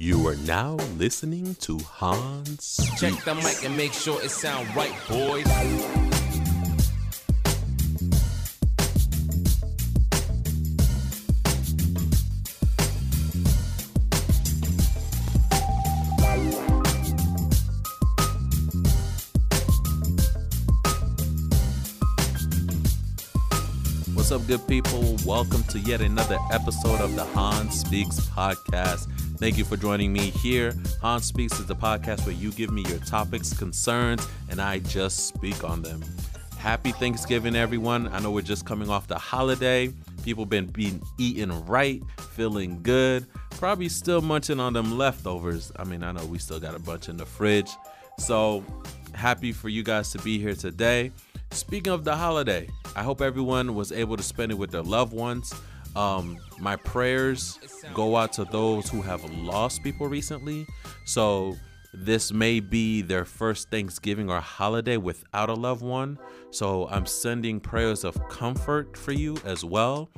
You are now listening to Hans. Check the mic and make sure it sound right, boys. Good people? Welcome to yet another episode of the Hans Speaks podcast. Thank you for joining me here. Hans Speaks is the podcast where you give me your topics, concerns, and I just speak on them. Happy Thanksgiving, everyone. I know we're just coming off the holiday. People been being eating right, feeling good, probably still munching on them leftovers. I mean, I know we still got a bunch in the fridge. So happy for you guys to be here today. Speaking of the holiday, I hope everyone was able to spend it with their loved ones. Um, my prayers go out to those who have lost people recently. So this may be their first Thanksgiving or holiday without a loved one. So I'm sending prayers of comfort for you as well.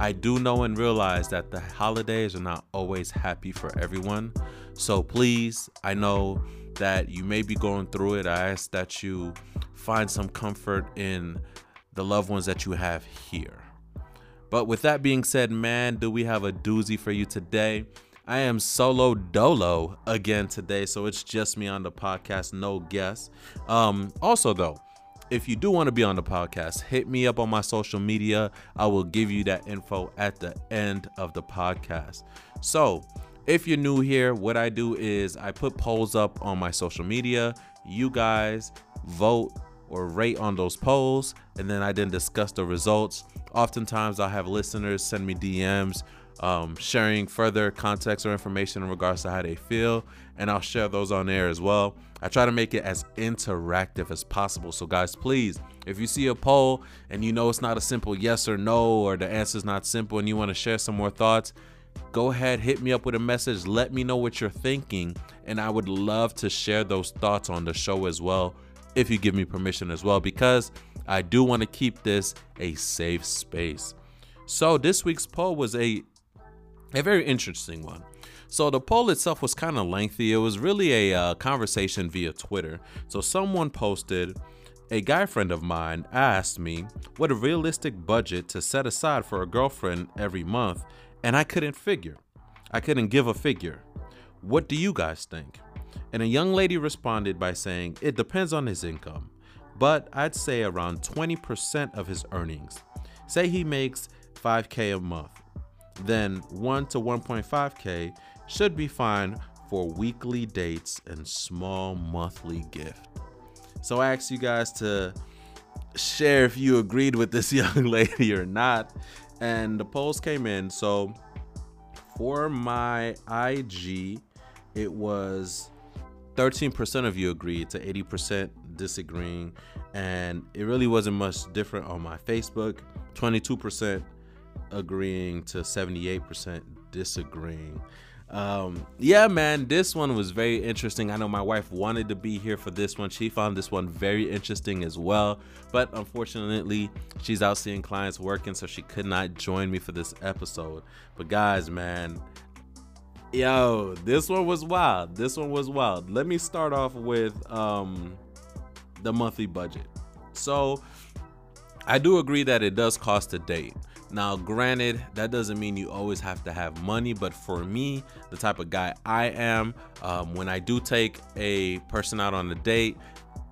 I do know and realize that the holidays are not always happy for everyone. So please, I know that you may be going through it. I ask that you find some comfort in the loved ones that you have here. But with that being said, man, do we have a doozy for you today? I am solo dolo again today, so it's just me on the podcast, no guests. Um, also, though, if you do want to be on the podcast, hit me up on my social media. I will give you that info at the end of the podcast. So, if you're new here, what I do is I put polls up on my social media. You guys vote or rate on those polls, and then I then discuss the results. Oftentimes, I'll have listeners send me DMs um, sharing further context or information in regards to how they feel, and I'll share those on air as well. I try to make it as interactive as possible. So, guys, please, if you see a poll and you know it's not a simple yes or no, or the answer's not simple, and you want to share some more thoughts, go ahead, hit me up with a message. Let me know what you're thinking, and I would love to share those thoughts on the show as well if you give me permission as well, because I do want to keep this a safe space. So this week's poll was a a very interesting one. So the poll itself was kind of lengthy. It was really a uh, conversation via Twitter. So someone posted, a guy friend of mine asked me what a realistic budget to set aside for a girlfriend every month, and I couldn't figure. I couldn't give a figure. What do you guys think? And a young lady responded by saying, It depends on his income, but I'd say around 20% of his earnings. Say he makes 5K a month, then 1 to 1.5K should be fine for weekly dates and small monthly gift. So I asked you guys to share if you agreed with this young lady or not. And the polls came in. So for my IG, it was 13% of you agreed to 80% disagreeing. And it really wasn't much different on my Facebook. 22% agreeing to 78% disagreeing. Um, yeah, man, this one was very interesting. I know my wife wanted to be here for this one. She found this one very interesting as well. But unfortunately, she's out seeing clients working, so she could not join me for this episode. But guys, man, yo, this one was wild. This one was wild. Let me start off with um, the monthly budget. So, I do agree that it does cost a date. Now, granted, that doesn't mean you always have to have money, but for me, the type of guy I am, um, when I do take a person out on a date,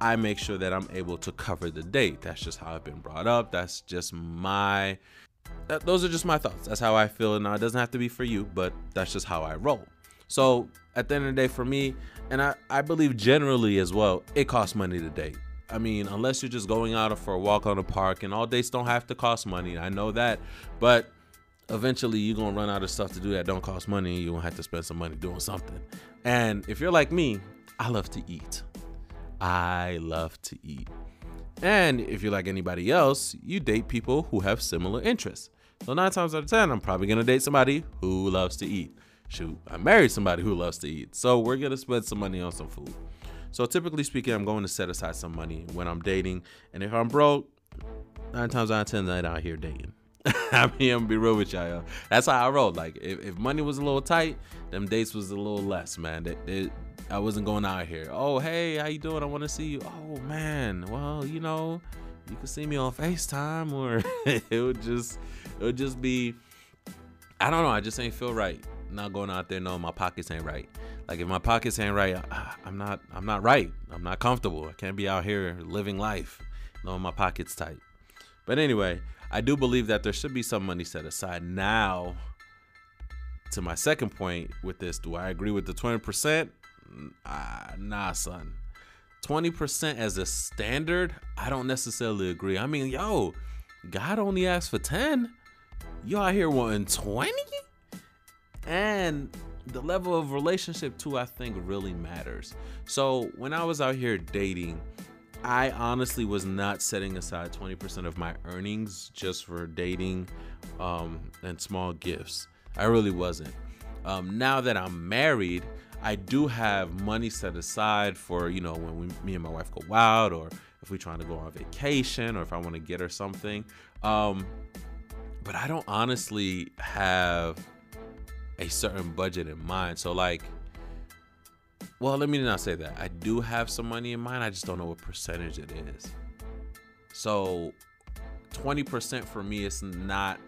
I make sure that I'm able to cover the date. That's just how I've been brought up. That's just my, that, those are just my thoughts. That's how I feel. Now, uh, it doesn't have to be for you, but that's just how I roll. So, at the end of the day, for me, and I, I believe generally as well, it costs money to date. I mean, unless you're just going out for a walk on the park, and all dates don't have to cost money. I know that, but eventually you're gonna run out of stuff to do that don't cost money. You're gonna have to spend some money doing something. And if you're like me, I love to eat. I love to eat. And if you're like anybody else, you date people who have similar interests. So nine times out of ten, I'm probably gonna date somebody who loves to eat. Shoot, I married somebody who loves to eat. So we're gonna spend some money on some food. So typically speaking, I'm going to set aside some money when I'm dating. And if I'm broke, nine times out of ten, I'm out here dating. I mean, I'm gonna be real with y'all. Yo. That's how I rolled. Like, if, if money was a little tight, them dates was a little less, man. They, they, I wasn't going out here. Oh, hey, how you doing? I want to see you. Oh man, well, you know, you can see me on FaceTime, or it would just, it would just be, I don't know. I just ain't feel right. Not going out there knowing my pockets ain't right. Like if my pockets ain't right, I, I'm not, I'm not right. I'm not comfortable. I can't be out here living life knowing my pockets tight. But anyway, I do believe that there should be some money set aside now. To my second point with this, do I agree with the 20%? Uh, nah, son. 20% as a standard, I don't necessarily agree. I mean, yo, God only asked for 10. You out here wanting 20? And the level of relationship too, I think really matters. So when I was out here dating, I honestly was not setting aside 20% of my earnings just for dating um, and small gifts. I really wasn't. Um, now that I'm married, I do have money set aside for, you know, when we, me and my wife go out or if we're trying to go on vacation or if I want to get her something. Um, but I don't honestly have a certain budget in mind. So, like, well, let me not say that. I do have some money in mind. I just don't know what percentage it is. So, 20% for me is not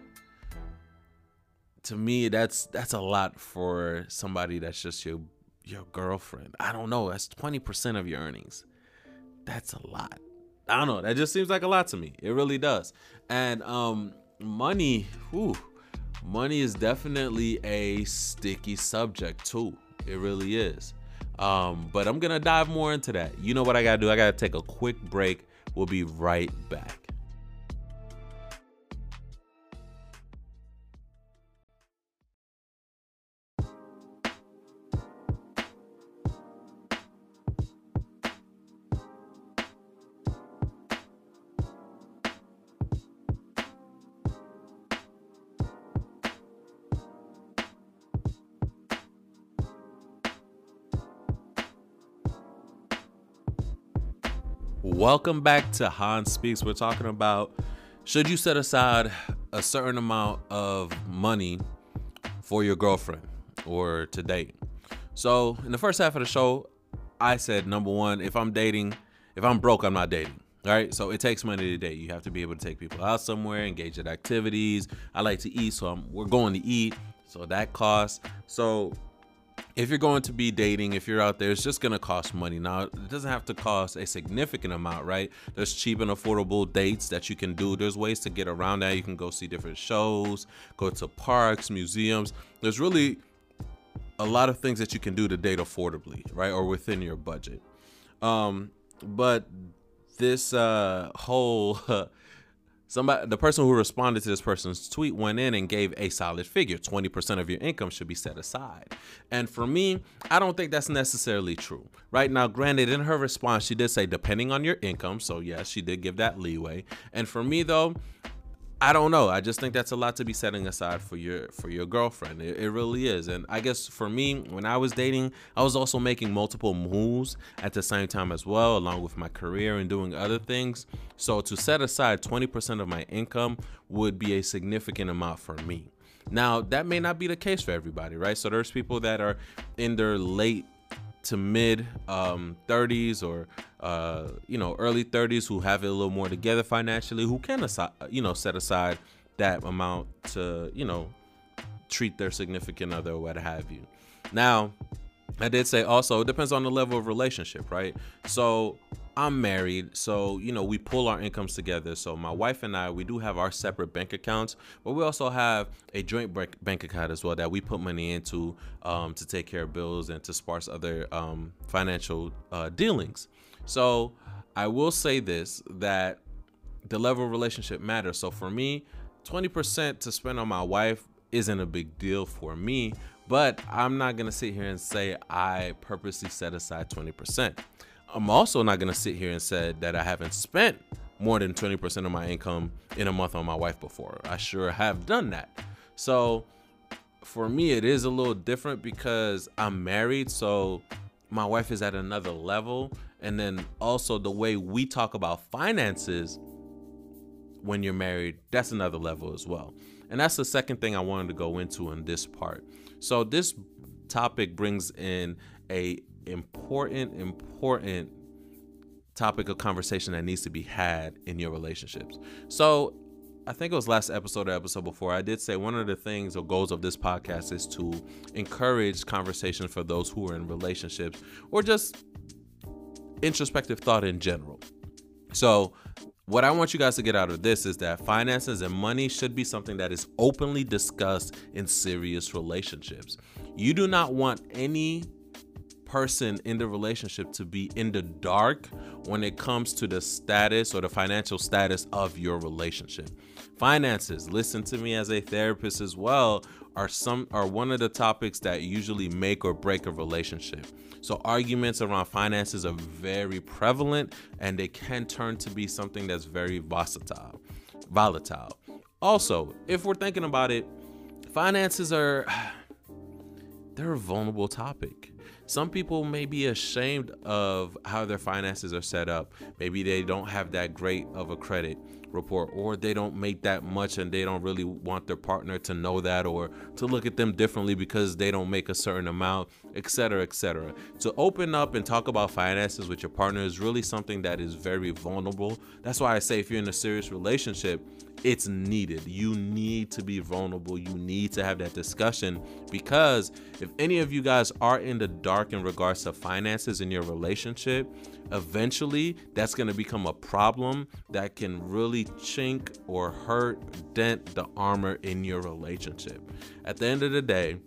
to me that's that's a lot for somebody that's just your your girlfriend. I don't know. That's 20% of your earnings. That's a lot. I don't know. That just seems like a lot to me. It really does. And um money, whew, money is definitely a sticky subject too. It really is. Um, but I'm gonna dive more into that. You know what I gotta do? I gotta take a quick break. We'll be right back. Welcome back to Hans Speaks. We're talking about should you set aside a certain amount of money for your girlfriend or to date. So, in the first half of the show, I said number one, if I'm dating, if I'm broke, I'm not dating. All right. So it takes money to date. You have to be able to take people out somewhere, engage in activities. I like to eat, so I'm, we're going to eat. So that costs. So if you're going to be dating, if you're out there, it's just gonna cost money. Now, it doesn't have to cost a significant amount, right? There's cheap and affordable dates that you can do. There's ways to get around that. You can go see different shows, go to parks, museums. There's really a lot of things that you can do to date affordably, right? Or within your budget. Um, but this uh, whole Somebody, the person who responded to this person's tweet went in and gave a solid figure 20% of your income should be set aside. And for me, I don't think that's necessarily true. Right now, granted, in her response, she did say, depending on your income. So, yes, she did give that leeway. And for me, though, I don't know. I just think that's a lot to be setting aside for your for your girlfriend. It, it, really is. And I guess for me, when I was dating, I was also making multiple moves at the same time as well, along with my career and doing other things. So to set aside 20% of my income would be a significant amount for me. Now, that may not be the case for everybody, right? So there's people that are in their late to mid um, 30s or uh, you know early 30s who have it a little more together financially who can aside, you know set aside that amount to you know treat their significant other or what have you. Now i did say also it depends on the level of relationship right? So I'm married, so you know we pull our incomes together. So my wife and I, we do have our separate bank accounts, but we also have a joint bank account as well that we put money into um, to take care of bills and to sparse other um, financial uh, dealings. So I will say this that the level of relationship matters. So for me, 20% to spend on my wife isn't a big deal for me, but I'm not gonna sit here and say I purposely set aside 20%. I'm also not gonna sit here and say that I haven't spent more than 20% of my income in a month on my wife before. I sure have done that. So for me, it is a little different because I'm married, so my wife is at another level. And then also the way we talk about finances, when you're married, that's another level as well. And that's the second thing I wanted to go into in this part. So this topic brings in a important important topic of conversation that needs to be had in your relationships. So I think it was last episode or episode before, I did say one of the things or goals of this podcast is to encourage conversation for those who are in relationships or just introspective thought in general. So, what I want you guys to get out of this is that finances and money should be something that is openly discussed in serious relationships. You do not want any person in the relationship to be in the dark when it comes to the status or the financial status of your relationship. Finances, listen to me as a therapist as well, are some are one of the topics that usually make or break a relationship. So arguments around finances are very prevalent and they can turn to be something that's very volatile. Volatile. Also, if we're thinking about it, finances are they're a vulnerable topic. Some people may be ashamed of how their finances are set up. Maybe they don't have that great of a credit report or they don't make that much and they don't really want their partner to know that or to look at them differently because they don't make a certain amount, etc., etc. To open up and talk about finances with your partner is really something that is very vulnerable. That's why I say if you're in a serious relationship, it's needed. You need to be vulnerable. You need to have that discussion because if any of you guys are in the dark in regards to finances in your relationship, eventually that's going to become a problem that can really chink or hurt, dent the armor in your relationship. At the end of the day,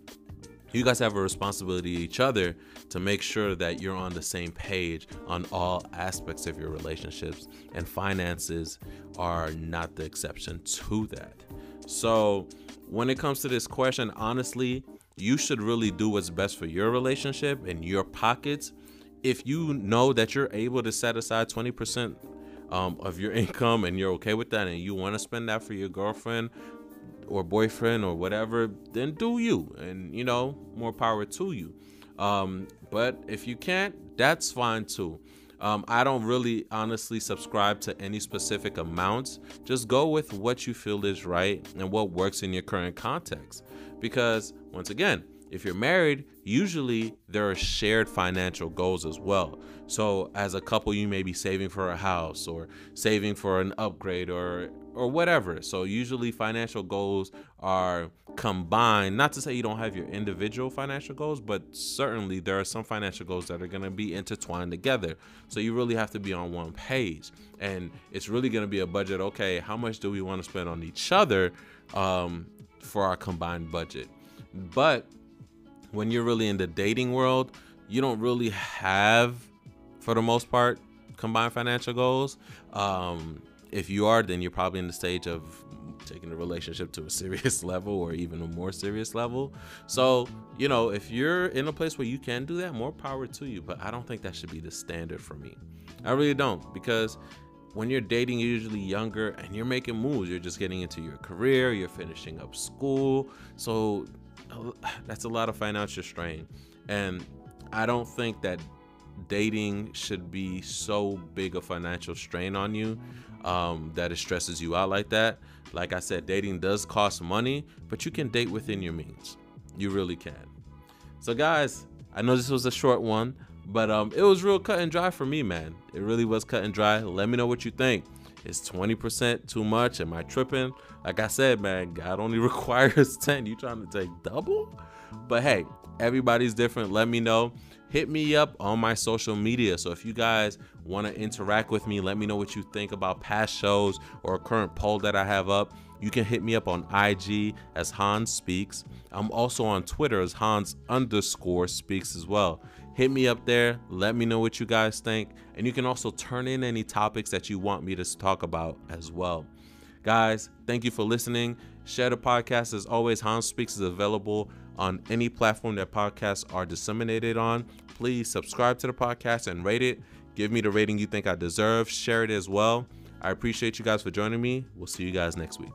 you guys have a responsibility to each other to make sure that you're on the same page on all aspects of your relationships, and finances are not the exception to that. So, when it comes to this question, honestly, you should really do what's best for your relationship and your pockets. If you know that you're able to set aside 20% um, of your income and you're okay with that and you want to spend that for your girlfriend or boyfriend or whatever, then do you. And, you know, more power to you. Um, but if you can't, that's fine too. Um, I don't really honestly subscribe to any specific amounts. Just go with what you feel is right and what works in your current context. Because, once again, if you're married, usually there are shared financial goals as well. So, as a couple, you may be saving for a house or saving for an upgrade or or whatever. So usually financial goals are combined. Not to say you don't have your individual financial goals, but certainly there are some financial goals that are going to be intertwined together. So you really have to be on one page. And it's really going to be a budget. Okay, how much do we want to spend on each other um, for our combined budget? But when you're really in the dating world, you don't really have, for the most part, combined financial goals. Um, if you are, then you're probably in the stage of taking a relationship to a serious level or even a more serious level. So, you know, if you're in a place where you can do that, more power to you. But I don't think that should be the standard for me. I really don't because when you're dating, you're usually younger and you're making moves. You're just getting into your career, you're finishing up school. So that's a lot of financial strain. And I don't think that dating should be so big a financial strain on you um, that it stresses you out like that. Like I said, dating does cost money, but you can date within your means. You really can. So, guys, I know this was a short one, but um, it was real cut and dry for me, man. It really was cut and dry. Let me know what you think. Is 20% too much? Am I tripping? Like I said, man, God only requires 10. You trying to take double? But hey, everybody's different. Let me know hit me up on my social media. So if you guys want to interact with me, let me know what you think about past shows or a current poll that I have up. You can hit me up on IG as Hans Speaks. I'm also on Twitter as Hans underscore Speaks as well. Hit me up there. Let me know what you guys think. And you can also turn in any topics that you want me to talk about as well. Guys, thank you for listening. Share the podcast. As always, Hans Speaks is available on any platform that podcasts are disseminated on. Please subscribe to the podcast and rate it. Give me the rating you think I deserve. Share it as well. I appreciate you guys for joining me. We'll see you guys next week.